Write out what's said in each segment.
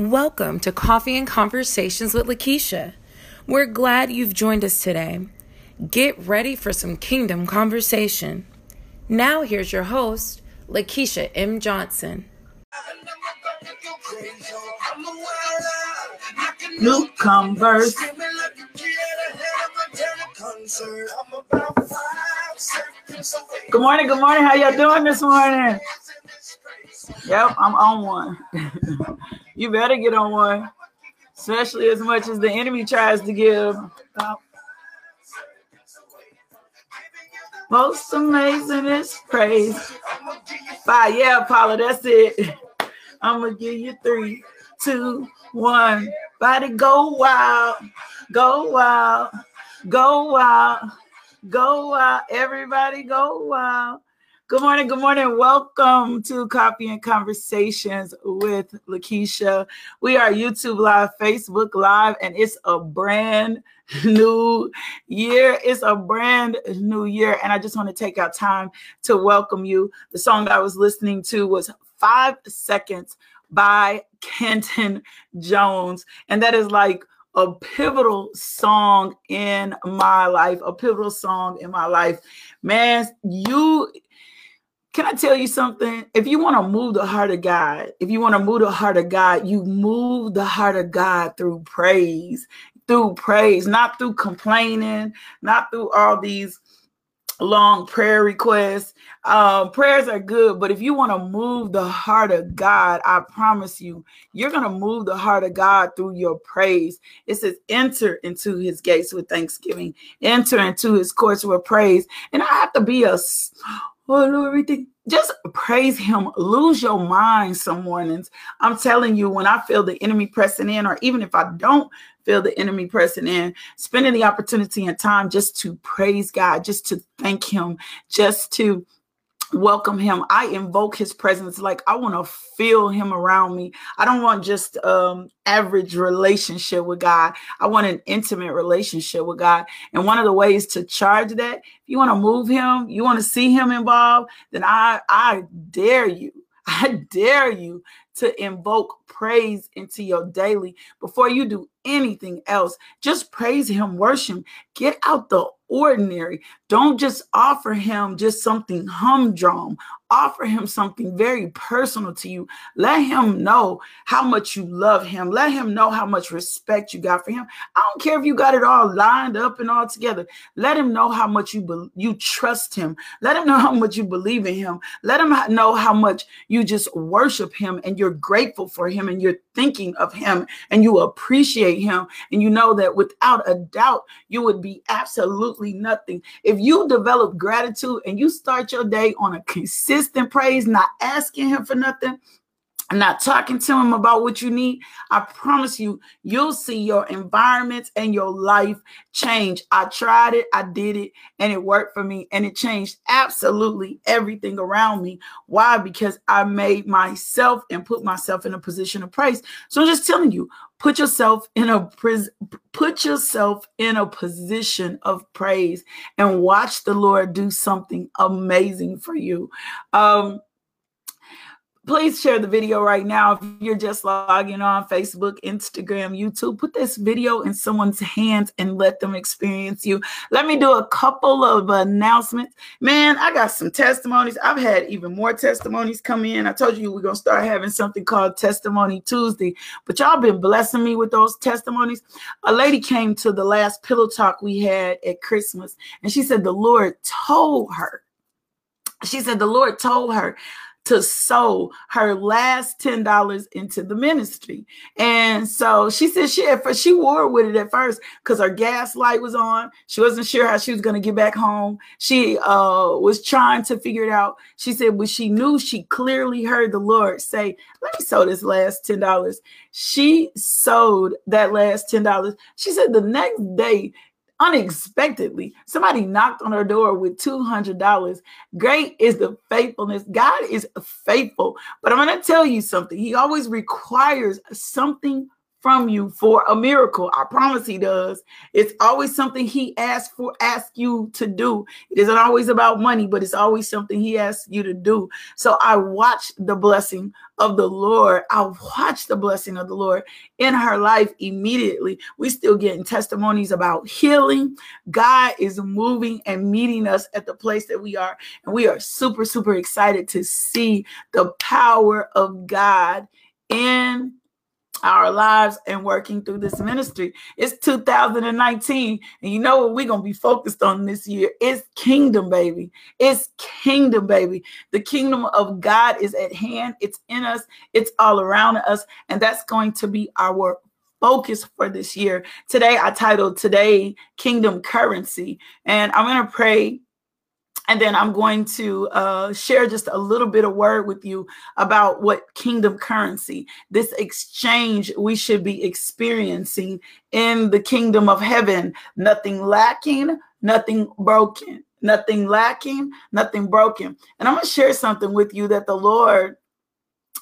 Welcome to Coffee and Conversations with Lakeisha. We're glad you've joined us today. Get ready for some kingdom conversation. Now, here's your host, Lakeisha M. Johnson. New converse. Good morning, good morning. How y'all doing this morning? Yep, I'm on one. you better get on one, especially as much as the enemy tries to give. Most amazing is praise. Five, yeah, Paula, that's it. I'm gonna give you three, two, one. Body go wild, go wild, go wild, go wild. Everybody go wild. Good morning, good morning. Welcome to Coffee and Conversations with Lakeisha. We are YouTube Live, Facebook Live, and it's a brand new year. It's a brand new year, and I just want to take out time to welcome you. The song I was listening to was Five Seconds by Kenton Jones, and that is like a pivotal song in my life, a pivotal song in my life. Man, you can I tell you something? If you want to move the heart of God, if you want to move the heart of God, you move the heart of God through praise, through praise, not through complaining, not through all these long prayer requests. Um, prayers are good, but if you want to move the heart of God, I promise you, you're going to move the heart of God through your praise. It says, enter into his gates with thanksgiving, enter into his courts with praise. And I have to be a oh everything. Just praise him. Lose your mind some mornings. I'm telling you, when I feel the enemy pressing in, or even if I don't feel the enemy pressing in, spending the opportunity and time just to praise God, just to thank him, just to welcome him. I invoke his presence. Like i want to feel him around me. I don't want just um average relationship with god. I want an intimate relationship with god. And one of the ways to charge that if you want to move him you want to see him involved then i i dare you i dare you to invoke praise into your daily. Before you do anything else just praise him worship get out the ordinary. Don't just offer him just something humdrum. Offer him something very personal to you. Let him know how much you love him. Let him know how much respect you got for him. I don't care if you got it all lined up and all together. Let him know how much you be- you trust him. Let him know how much you believe in him. Let him know how much you just worship him and you're grateful for him and you're thinking of him and you appreciate him and you know that without a doubt you would be absolutely absolutely nothing. If you develop gratitude and you start your day on a consistent praise, not asking him for nothing, not talking to him about what you need, I promise you, you'll see your environment and your life change. I tried it, I did it, and it worked for me, and it changed absolutely everything around me. Why? Because I made myself and put myself in a position of praise. So I'm just telling you, put yourself in a put yourself in a position of praise and watch the Lord do something amazing for you. Um, please share the video right now. If you're just logging on facebook instagram youtube put this video in someone's hands and let them experience you. Let me do a couple of announcements. Man i got some testimonies. I've had even more testimonies come in. I told you we're going to start having something called testimony tuesday but y'all been blessing me with those testimonies. A lady came to the last pillow talk we had at christmas and she said the lord told her. She said the lord told her to sow her last $10 into the ministry. And so she said she at first, she wore with it at first because her gas light was on. She wasn't sure how she was going to get back home. She uh, was trying to figure it out. She said, but she knew she clearly heard the Lord say, let me sow this last $10. She sowed that last $10. She said the next day unexpectedly. Somebody knocked on her door with $200 great is the faithfulness. God is faithful. But i'm going to tell you something. He always requires something from you for a miracle. I promise he does. It's always something he asks for, ask you to do. It isn't always about money, but it's always something he asks you to do. So I watch the blessing of the Lord. I watch the blessing of the Lord in her life immediately. We still getting testimonies about healing. God is moving and meeting us at the place that we are. And we are super, super excited to see the power of God in our lives and working through this ministry. It's 2019, and you know what we're gonna be focused on this year? It's kingdom, baby. It's kingdom, baby. The kingdom of God is at hand, it's in us, it's all around us, and that's going to be our focus for this year. Today, I titled Today Kingdom Currency, and I'm gonna pray and then I'm going to uh, share just a little bit of word with you about what kingdom currency, this exchange we should be experiencing in the kingdom of heaven. Nothing lacking, nothing broken, nothing lacking, nothing broken. And I'm going to share something with you that the Lord,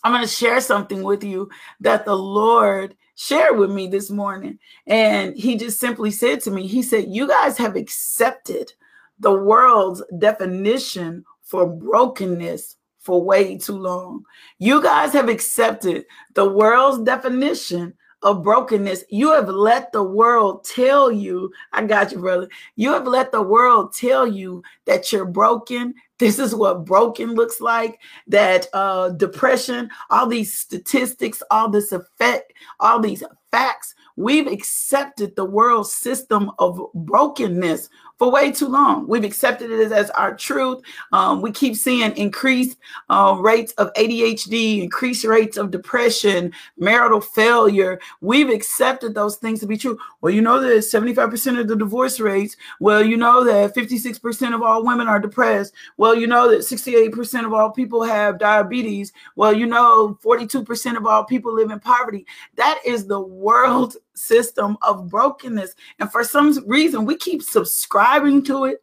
I'm going to share something with you that the Lord shared with me this morning. And he just simply said to me, He said, You guys have accepted the world's definition for brokenness for way too long. You guys have accepted the world's definition of brokenness. You have let the world tell you, I got you, brother. You have let the world tell you that you're broken. This is what broken looks like, that uh, depression, all these statistics, all this effect, all these facts. We've accepted the world system of brokenness for way too long. We've accepted it as, our truth. Um, we keep seeing increased uh, rates of ADHD, increased rates of depression, marital failure. We've accepted those things to be true. Well, you know that 75% of the divorce rates. Well, you know that 56% of all women are depressed. Well, you know that 68% of all people have diabetes. Well, you know 42% of all people live in poverty. That is the world system of brokenness. And for some reason, we keep subscribing to it,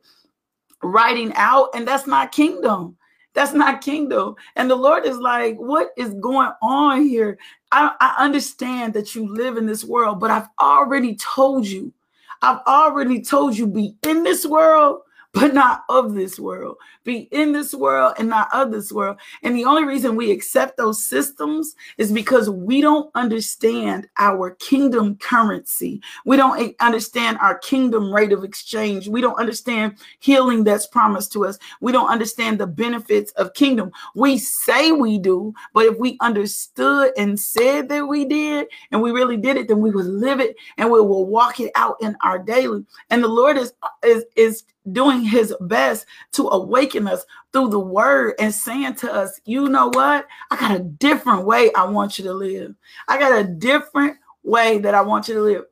writing out, and that's not kingdom. That's not kingdom. And the Lord is like, what is going on here? I, I understand that you live in this world, but I've already told you, I've already told you be in this world, but not of this world. Be in this world and not of this world. And the only reason we accept those systems is because we don't understand our kingdom currency. We don't understand our kingdom rate of exchange. We don't understand healing that's promised to us. We don't understand the benefits of kingdom. We say we do, but if we understood and said that we did and we really did it, then we would live it and we will walk it out in our daily. And the Lord is is is doing his best to awaken us through the word and saying to us, you know what? I got a different way I want you to live. I got a different way that I want you to live.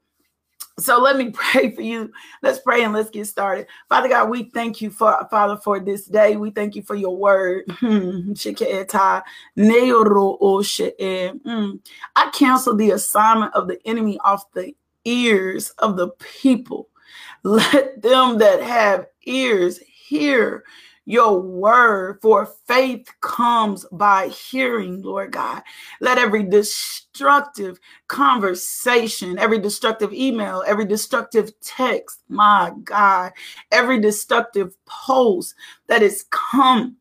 So let me pray for you. Let's pray and let's get started. Father God, we thank you for Father for this day. We thank you for your word. Hmm. Hmm. I cancel the assignment of the enemy off the ears of the people let them that have ears hear your word, for faith comes by hearing, Lord God. Let every destructive conversation, every destructive email, every destructive text, my God, every destructive post that has come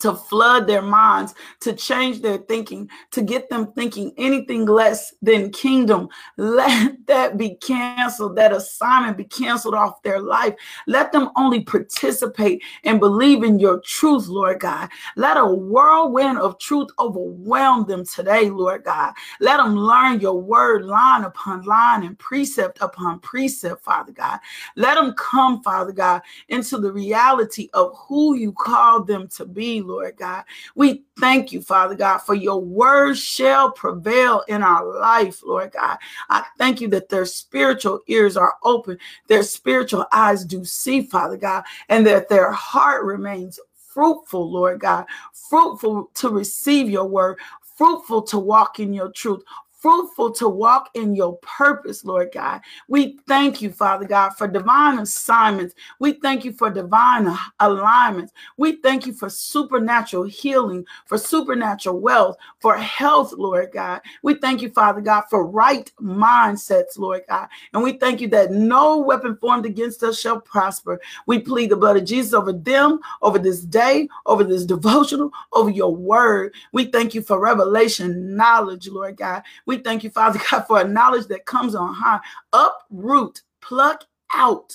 to flood their minds, to change their thinking, to get them thinking anything less than kingdom. Let that be canceled, that assignment be canceled off their life. Let them only participate and believe in your truth, Lord God. Let a whirlwind of truth overwhelm them today, Lord God. Let them learn your word line upon line and precept upon precept, Father God. Let them come, Father God, into the reality of who you called them to be, Lord God. We thank you, Father God, for your word shall prevail in our life, Lord God. I thank you that their spiritual ears are open, their spiritual eyes do see, Father God, and that their heart remains fruitful, Lord God, fruitful to receive your word, fruitful to walk in your truth, fruitful to walk in your purpose, Lord God. We thank you, Father God, for divine assignments. We thank you for divine alignments. We thank you for supernatural healing, for supernatural wealth, for health, Lord God. We thank you, Father God, for right mindsets, Lord God. And we thank you that no weapon formed against us shall prosper. We plead the blood of Jesus over them, over this day, over this devotional, over your word. We thank you for revelation, knowledge, Lord God. We thank you, Father God, for a knowledge that comes on high. Uproot, pluck out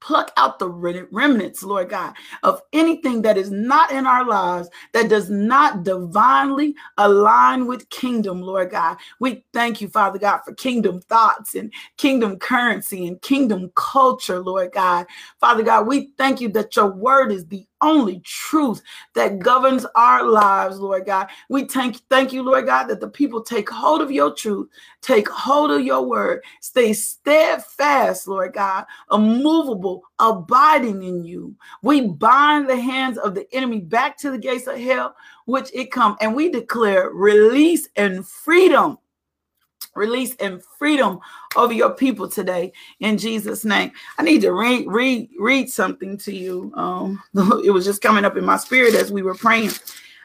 pluck out the remnants, Lord God, of anything that is not in our lives that does not divinely align with kingdom, Lord God. We thank you, Father God, for kingdom thoughts and kingdom currency and kingdom culture, Lord God. Father God, we thank you that your word is the only truth that governs our lives, Lord God. We thank, thank you, Lord God, that the people take hold of your truth, take hold of your word, stay steadfast, Lord God, immovable, abiding in you. We bind the hands of the enemy back to the gates of hell, which it come, and we declare release and freedom release and freedom over your people today in Jesus name. I need to read read read something to you. Um it was just coming up in my spirit as we were praying.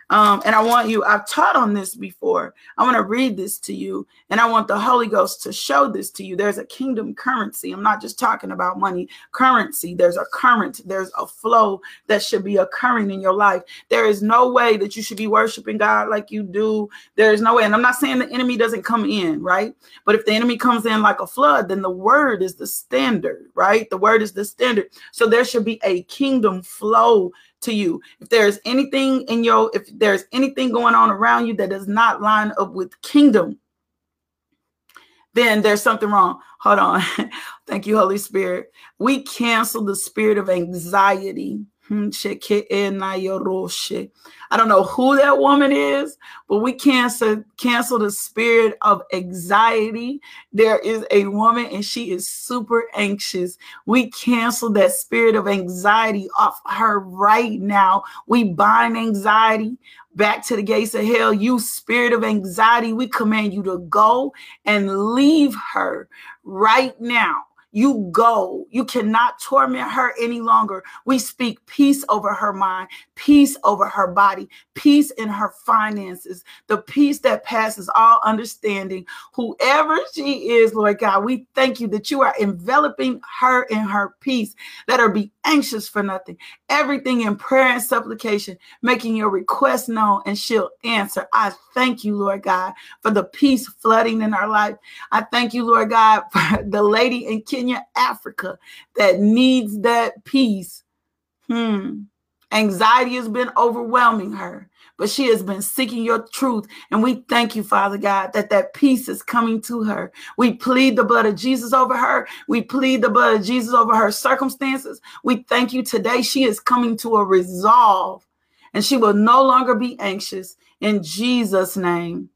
Um, and I want you, I've taught on this before. I want to read this to you, and I want the Holy Ghost to show this to you. There's a kingdom currency. I'm not just talking about money, currency. There's a current, there's a flow that should be occurring in your life. There is no way that you should be worshiping God like you do. There is no way. And I'm not saying the enemy doesn't come in, right? But if the enemy comes in like a flood, then the word is the standard, right? The word is the standard. So there should be a kingdom flow to you. If there's anything in your, if there's anything going on around you that does not line up with kingdom, then there's something wrong. Hold on. Thank you, Holy Spirit. We cancel the spirit of anxiety Hmm, I don't know who that woman is, but we cancel cancel the spirit of anxiety. There is a woman and she is super anxious. We cancel that spirit of anxiety off her right now. We bind anxiety back to the gates of hell. You spirit of anxiety, we command you to go and leave her right now you go. You cannot torment her any longer. We speak peace over her mind, peace over her body, peace in her finances, the peace that passes all understanding. Whoever she is, Lord God, we thank you that you are enveloping her in her peace. Let her be anxious for nothing, everything in prayer and supplication, making your request known, and she'll answer. I thank you, Lord God, for the peace flooding in our life. I thank you, Lord God, for the lady in Kenya, Africa, that needs that peace. Hmm. Anxiety has been overwhelming her, but she has been seeking your truth. And we thank you, Father God, that that peace is coming to her. We plead the blood of Jesus over her. We plead the blood of Jesus over her circumstances. We thank you today. She is coming to a resolve and she will no longer be anxious in Jesus' name.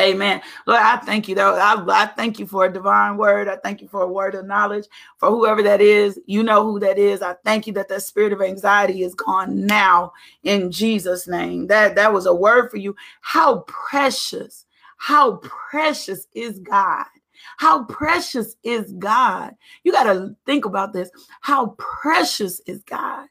Amen. Lord, I thank you though. I, I, thank you for a divine word. I thank you for a word of knowledge for whoever that is. You know who that is. I thank you that that spirit of anxiety is gone now in Jesus' name. That that was a word for you. How precious, how precious is God. How precious is God? You got to think about this. How precious is God?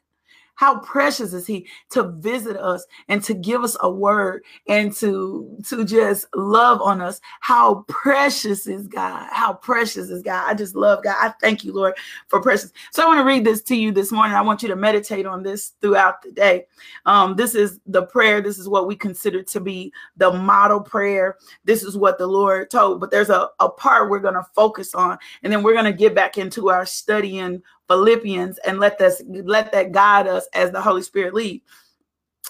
How precious is he to visit us and to give us a word and to to just love on us. How precious is God? How precious is God? I just love God. I thank you, Lord, for precious. So I want to read this to you this morning. I want you to meditate on this throughout the day. Um, this is the prayer. This is what we consider to be the model prayer. This is what the Lord told. But there's a, a part we're going to focus on, and then we're going to get back into our studying Philippians and let this let that guide us as the Holy Spirit lead.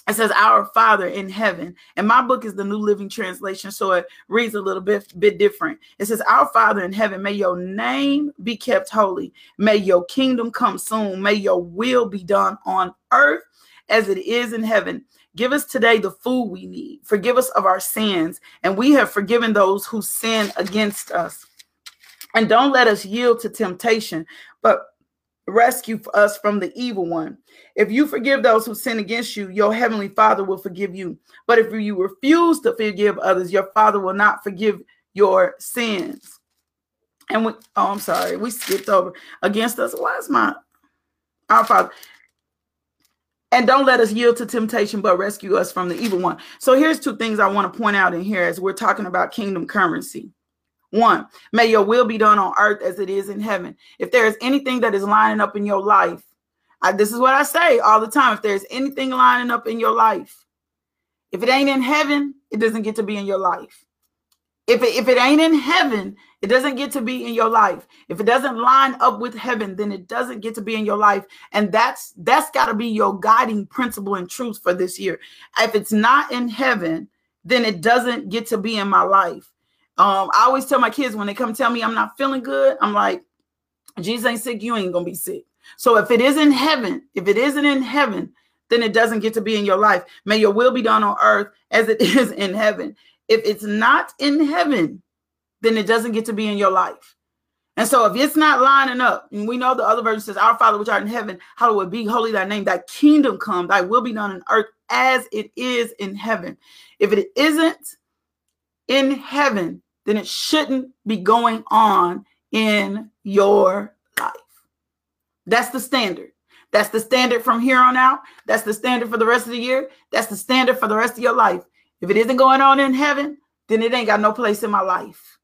It says, Our Father in heaven. And my book is the New Living Translation, so it reads a little bit, bit different. It says, Our Father in heaven, may your name be kept holy. May your kingdom come soon. May your will be done on earth as it is in heaven. Give us today the food we need. Forgive us of our sins, and we have forgiven those who sin against us. And don't let us yield to temptation, but rescue us from the evil one. If you forgive those who sin against you, your heavenly Father will forgive you. But if you refuse to forgive others, your Father will not forgive your sins. And we, oh, I'm sorry, we skipped over against us. Why is my our Father? And don't let us yield to temptation, but rescue us from the evil one. So here's two things I want to point out in here as we're talking about kingdom currency. One, may your will be done on earth as it is in heaven. If there is anything that is lining up in your life, I, this is what I say all the time. If there's anything lining up in your life, if it ain't in heaven, it doesn't get to be in your life. If it, if it ain't in heaven, it doesn't get to be in your life. If it doesn't line up with heaven, then it doesn't get to be in your life. And that's that's got to be your guiding principle and truth for this year. If it's not in heaven, then it doesn't get to be in my life. Um, I always tell my kids when they come tell me I'm not feeling good, I'm like, Jesus ain't sick, you ain't gonna be sick. So if it is in heaven, if it isn't in heaven, then it doesn't get to be in your life. May your will be done on earth as it is in heaven. If it's not in heaven, then it doesn't get to be in your life. And so if it's not lining up, and we know the other version says, Our Father which art in heaven, hallowed be holy thy name, thy kingdom come, thy will be done on earth as it is in heaven. If it isn't in heaven, then it shouldn't be going on in your life. That's the standard. That's the standard from here on out. That's the standard for the rest of the year. That's the standard for the rest of your life. If it isn't going on in heaven, then it ain't got no place in my life.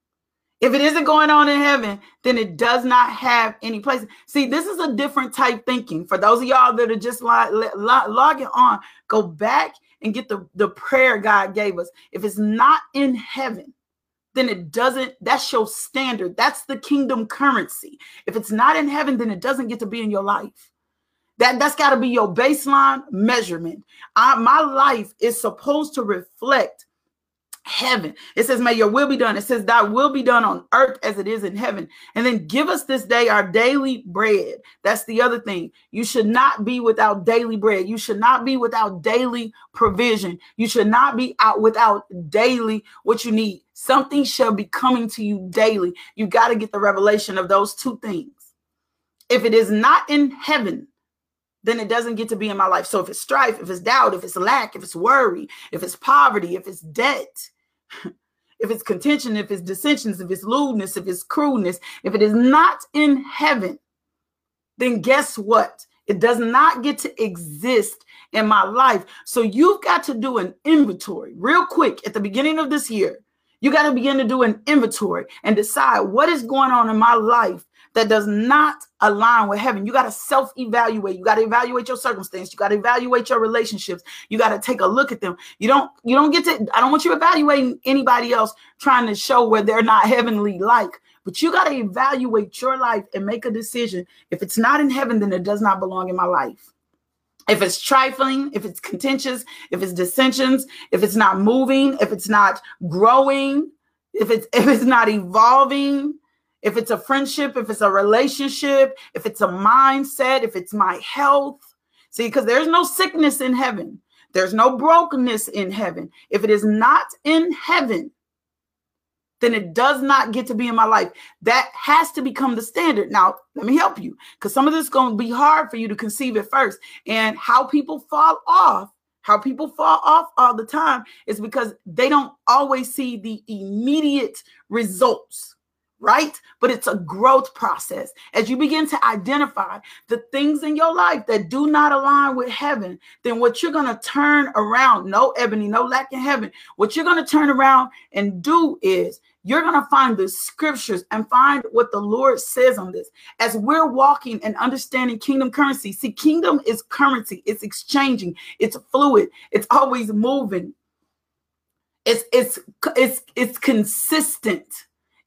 If it isn't going on in heaven, then it does not have any place. See, this is a different type thinking. For those of y'all that are just log, log, logging on, go back and get the, the prayer God gave us. If it's not in heaven, then it doesn't, that's your standard. That's the kingdom currency. If it's not in heaven, then it doesn't get to be in your life. That, that's got to be your baseline measurement. I, my life is supposed to reflect heaven. It says, May your will be done. It says, Thy will be done on earth as it is in heaven. And then give us this day our daily bread. That's the other thing. You should not be without daily bread. You should not be without daily provision. You should not be out without daily what you need. Something shall be coming to you daily. You got to get the revelation of those two things. If it is not in heaven, then it doesn't get to be in my life. So if it's strife, if it's doubt, if it's lack, if it's worry, if it's poverty, if it's debt, if it's contention, if it's dissensions, if it's lewdness, if it's crudeness, if it is not in heaven, then guess what? It does not get to exist in my life. So you've got to do an inventory real quick at the beginning of this year. You got to begin to do an inventory and decide what is going on in my life that does not align with heaven. You got to self evaluate. You got to evaluate your circumstance. You got to evaluate your relationships. You got to take a look at them. You don't you don't get to I don't want you evaluating anybody else trying to show where they're not heavenly like. But you got to evaluate your life and make a decision. If it's not in heaven, then it does not belong in my life. If it's trifling, if it's contentious, if it's dissensions, if it's not moving, if it's not growing, if it's if it's not evolving, if it's a friendship, if it's a relationship, if it's a mindset, if it's my health. See, because there's no sickness in heaven, there's no brokenness in heaven. If it is not in heaven, then it does not get to be in my life. That has to become the standard. Now, let me help you because some of this is going to be hard for you to conceive at first. And how people fall off, how people fall off all the time is because they don't always see the immediate results right? But it's a growth process. As you begin to identify the things in your life that do not align with heaven, then what you're going to turn around, no ebony, no lack in heaven, what you're going to turn around and do is you're going to find the scriptures and find what the Lord says on this. As we're walking and understanding kingdom currency, see, kingdom is currency, it's exchanging, it's fluid, it's always moving. It's it's it's it's consistent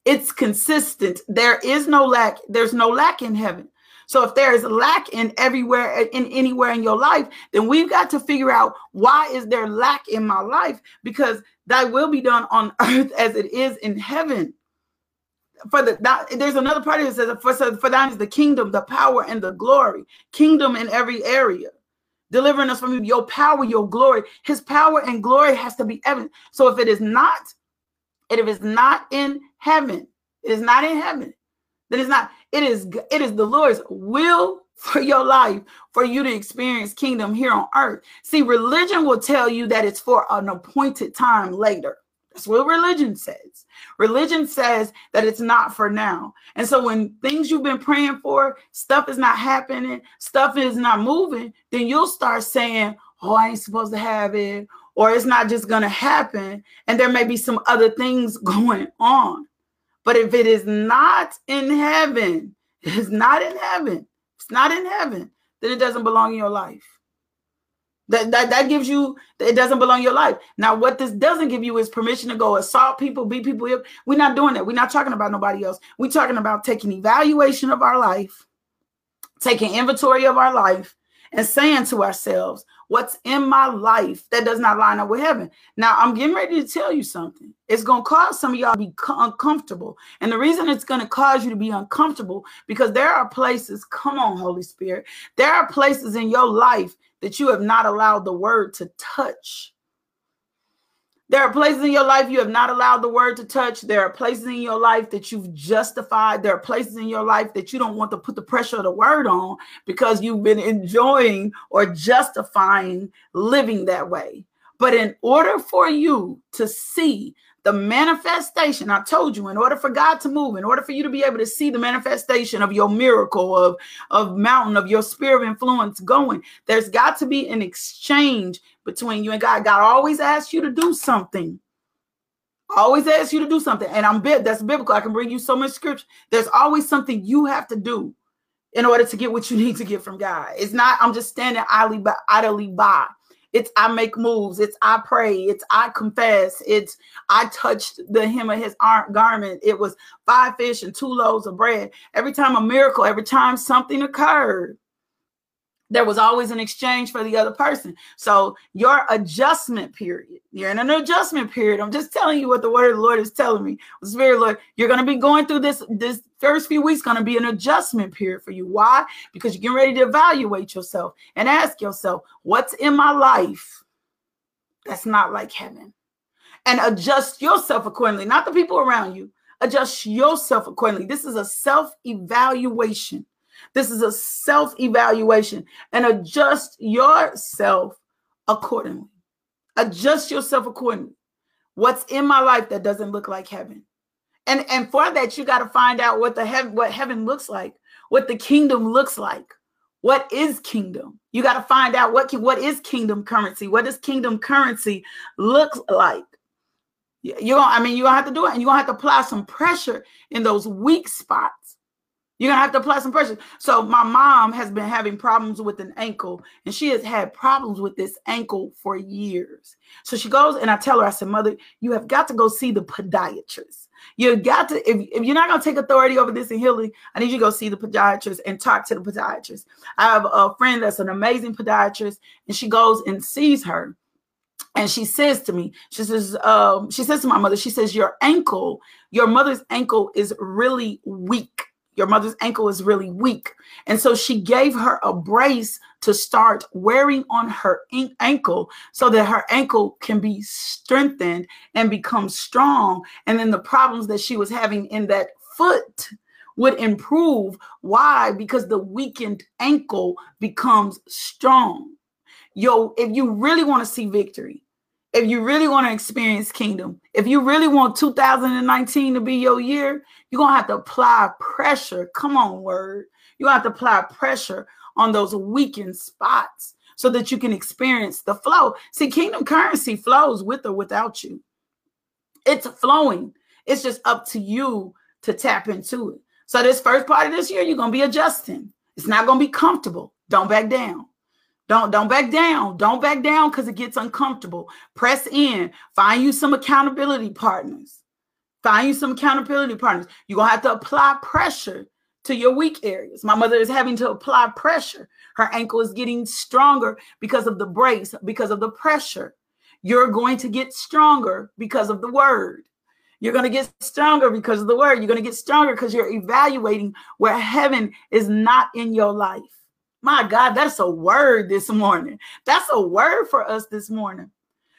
it's consistent. There is no lack. There's no lack in heaven. So if there is lack in everywhere in anywhere in your life, then we've got to figure out why is there lack in my life? Because thy will be done on earth as it is in heaven. For the that, there's another part of it says for, for thine is the kingdom, the power, and the glory. Kingdom in every area delivering us from your power, your glory. His power and glory has to be evident. So if it is not, if it's not in heaven, it is not in heaven, then it's not. It is it is the Lord's will for your life for you to experience kingdom here on earth. See, religion will tell you that it's for an appointed time later. That's what religion says. Religion says that it's not for now. And so when things you've been praying for, stuff is not happening, stuff is not moving, then you'll start saying, Oh, I ain't supposed to have it, or it's not just going to happen. And there may be some other things going on. But if it is not in heaven, it is not in heaven, it's not in heaven, then it doesn't belong in your life. That, that, that gives you it doesn't belong in your life. Now, what this doesn't give you is permission to go assault people, beat people up. We're not doing that. We're not talking about nobody else. We're talking about taking evaluation of our life, taking inventory of our life, and saying to ourselves, what's in my life that does not line up with heaven. Now, I'm getting ready to tell you something. It's going to cause some of y'all to be uncomfortable. And the reason it's going to cause you to be uncomfortable because there are places, come on, Holy Spirit, there are places in your life that you have not allowed the word to touch. There are places in your life you have not allowed the word to touch. There are places in your life that you've justified. There are places in your life that you don't want to put the pressure of the word on because you've been enjoying or justifying living that way. But in order for you to see the manifestation, I told you, in order for God to move, in order for you to be able to see the manifestation of your miracle, of, of mountain, of your sphere of influence going, there's got to be an exchange between you and God. God always asks you to do something. Always asks you to do something. And I'm bit that's biblical. I can bring you so much scripture. There's always something you have to do in order to get what you need to get from God. It's not, I'm just standing idly by, idly by. It's I make moves. It's I pray. It's I confess. It's I touched the hem of his arm garment. It was five fish and two loaves of bread. Every time a miracle, every time something occurred, there was always an exchange for the other person. So your adjustment period, you're in an adjustment period. I'm just telling you what the word of the Lord is telling me. Spirit Lord, you're going to be going through this this first few weeks going to be an adjustment period for you. Why? Because you're getting ready to evaluate yourself and ask yourself, what's in my life that's not like heaven? And adjust yourself accordingly, not the people around you. Adjust yourself accordingly. This is a self-evaluation this is a self evaluation and adjust yourself accordingly. Adjust yourself accordingly. What's in my life that doesn't look like heaven? And and for that you got to find out what the heaven what heaven looks like, what the kingdom looks like. What is kingdom? You got to find out what what is kingdom currency? What does kingdom currency look like? You're gonna, I mean, you're gonna have to do it, and you're gonna have to apply some pressure in those weak spots you're gonna have to apply some pressure. So my mom has been having problems with an ankle, and she has had problems with this ankle for years. So she goes and I tell her, I said, Mother, you have got to go see the podiatrist. You got to, if, if you're not gonna take authority over this and healing, I need you to go see the podiatrist and talk to the podiatrist. I have a friend that's an amazing podiatrist, and she goes and sees her. And she says to me, she says, um, she says to my mother, she says, Your ankle, your mother's ankle is really weak your mother's ankle is really weak. And so she gave her a brace to start wearing on her ankle so that her ankle can be strengthened and become strong. And then the problems that she was having in that foot would improve. Why? Because the weakened ankle becomes strong. Yo, if you really want to see victory, if you really want to experience kingdom, if you really want 2019 to be your year, you're going to have to apply pressure. Come on, word. You have to apply pressure on those weakened spots so that you can experience the flow. See, kingdom currency flows with or without you. It's flowing. It's just up to you to tap into it. So, this first part of this year, you're going to be adjusting. It's not going to be comfortable. Don't back down. Don't don't back down. Don't back down because it gets uncomfortable. Press in. Find you some accountability partners. Find you some accountability partners. You're gonna have to apply pressure to your weak areas. My mother is having to apply pressure. Her ankle is getting stronger because of the brace, because of the pressure. You're going to get stronger because of the word. You're going to get stronger because of the word. You're going to get stronger because you're evaluating where heaven is not in your life. My God, that's a word this morning. That's a word for us this morning.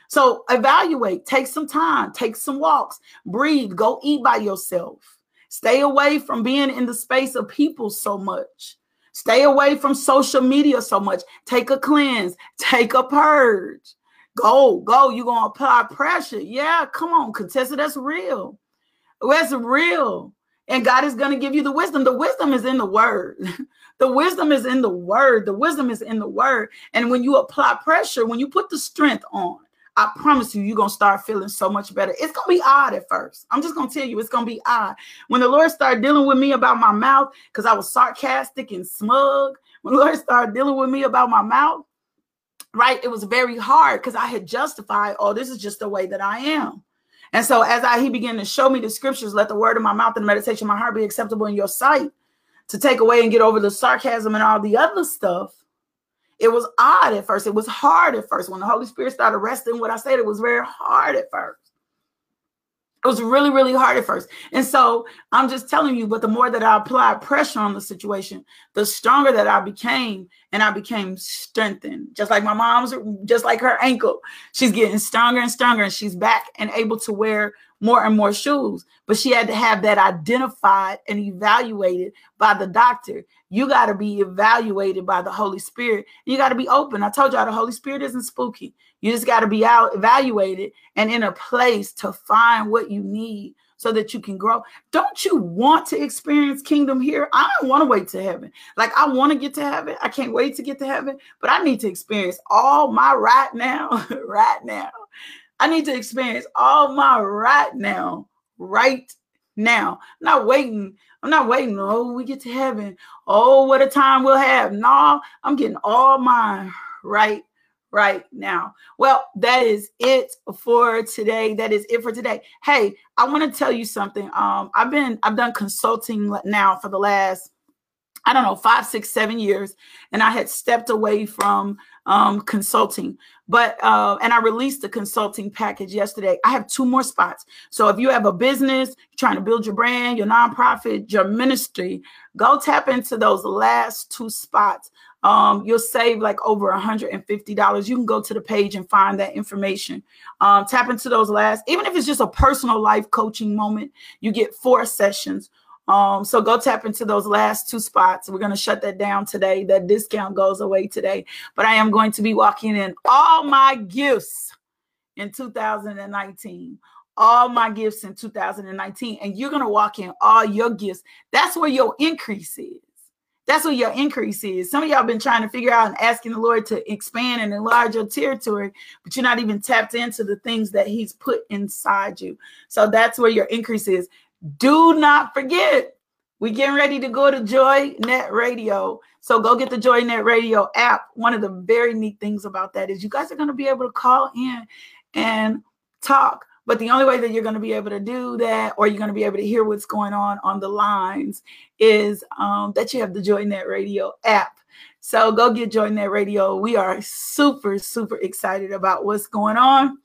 So evaluate, take some time, take some walks, breathe, go eat by yourself. Stay away from being in the space of people so much. Stay away from social media so much. Take a cleanse, take a purge. Go, go. You're going to apply pressure. Yeah, come on, Contessa. That's real. That's real. And God is going to give you the wisdom. The wisdom is in the word. the wisdom is in the word. The wisdom is in the word. And when you apply pressure, when you put the strength on, I promise you, you're going to start feeling so much better. It's going to be odd at first. I'm just going to tell you, it's going to be odd. When the Lord started dealing with me about my mouth, because I was sarcastic and smug, when the Lord started dealing with me about my mouth, right, it was very hard because I had justified, oh, this is just the way that I am. And so as I he began to show me the scriptures, let the word of my mouth and the meditation of my heart be acceptable in your sight to take away and get over the sarcasm and all the other stuff. It was odd at first. It was hard at first. When the Holy Spirit started resting what I said, it was very hard at first. It was really, really hard at first. And so I'm just telling you, but the more that I applied pressure on the situation, the stronger that I became, and I became strengthened. Just like my mom's, just like her ankle. She's getting stronger and stronger, and she's back and able to wear more and more shoes. But she had to have that identified and evaluated by the doctor. You got to be evaluated by the Holy Spirit. You got to be open. I told y'all the Holy Spirit isn't spooky. You just got to be out evaluated and in a place to find what you need so that you can grow. Don't you want to experience kingdom here? I don't want to wait to heaven. Like I want to get to heaven. I can't wait to get to heaven, but I need to experience all my right now, right now. I need to experience all my right now, right now. I'm not waiting. I'm not waiting. Oh, we get to heaven. Oh, what a time we'll have. No, I'm getting all mine right right now. Well, that is it for today. That is it for today. Hey, I want to tell you something. Um, I've been I've done consulting now for the last I don't know, five, six, seven years. And I had stepped away from um, consulting. But, uh, and I released the consulting package yesterday. I have two more spots. So if you have a business, trying to build your brand, your nonprofit, your ministry, go tap into those last two spots um, you'll save like over $150. You can go to the page and find that information. Um, tap into those last, even if it's just a personal life coaching moment, you get four sessions. Um, so go tap into those last two spots. We're going to shut that down today. That discount goes away today. But I am going to be walking in all my gifts in 2019 all my gifts in 2019 and you're going to walk in all your gifts that's where your increase is that's what your increase is. Some of y'all been trying to figure out and asking the Lord to expand and enlarge your territory, but you're not even tapped into the things that He's put inside you. So that's where your increase is. Do not forget, we're getting ready to go to Joy Net Radio. So go get the Joy Net Radio app. One of the very neat things about that is you guys are going to be able to call in and talk but the only way that you're going to be able to do that, or you're going to be able to hear what's going on on the lines, is um, that you have the JoyNet Radio app. So go get JoyNet Radio. We are super, super excited about what's going on.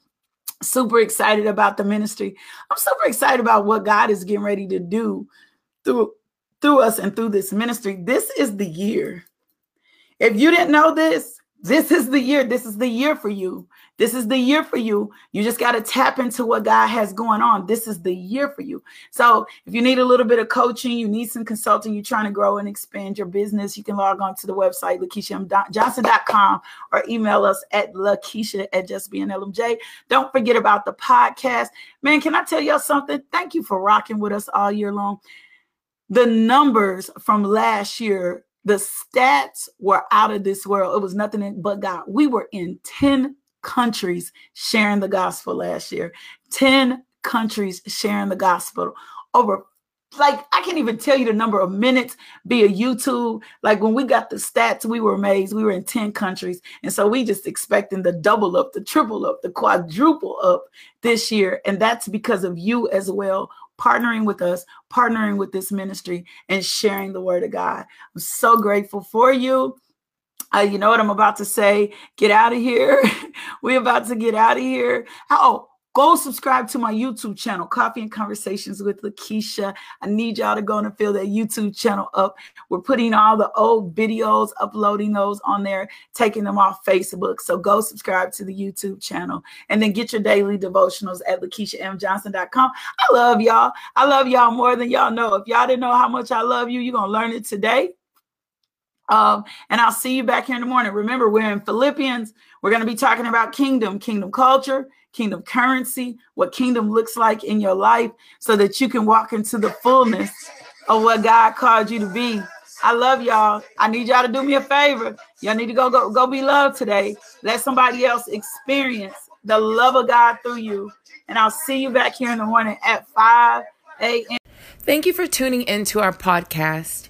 Super excited about the ministry. I'm super excited about what God is getting ready to do through through us and through this ministry. This is the year. If you didn't know this, this is the year. This is the year for you. This is the year for you. You just got to tap into what God has going on. This is the year for you. So, if you need a little bit of coaching, you need some consulting, you're trying to grow and expand your business, you can log on to the website, LakeishaJohnson.com, or email us at Lakeisha at justbnlmj. Don't forget about the podcast. Man, can I tell y'all something? Thank you for rocking with us all year long. The numbers from last year the stats were out of this world. It was nothing but God. We were in 10 countries sharing the gospel last year. 10 countries sharing the gospel. Over like I can't even tell you the number of minutes via YouTube. Like when we got the stats, we were amazed. We were in 10 countries. And so we just expecting the double up, the triple up, the quadruple up this year. And that's because of you as well partnering with us, partnering with this ministry, and sharing the word of God. I'm so grateful for you. Uh, you know what I'm about to say? Get out of here. We're about to get out of here. Oh, Go subscribe to my YouTube channel, Coffee and Conversations with Lakeisha. I need y'all to go and fill that YouTube channel up. We're putting all the old videos, uploading those on there, taking them off Facebook. So go subscribe to the YouTube channel and then get your daily devotionals at LakeishaMJohnson.com. I love y'all. I love y'all more than y'all know. If y'all didn't know how much I love you, you're going to learn it today. Um, and I'll see you back here in the morning. Remember, we're in Philippians. We're going to be talking about kingdom, kingdom culture, kingdom currency, what kingdom looks like in your life so that you can walk into the fullness of what God called you to be. I love y'all. I need y'all to do me a favor. Y'all need to go go go be loved today. Let somebody else experience the love of God through you. And I'll see you back here in the morning at 5 a.m. Thank you for tuning into our podcast.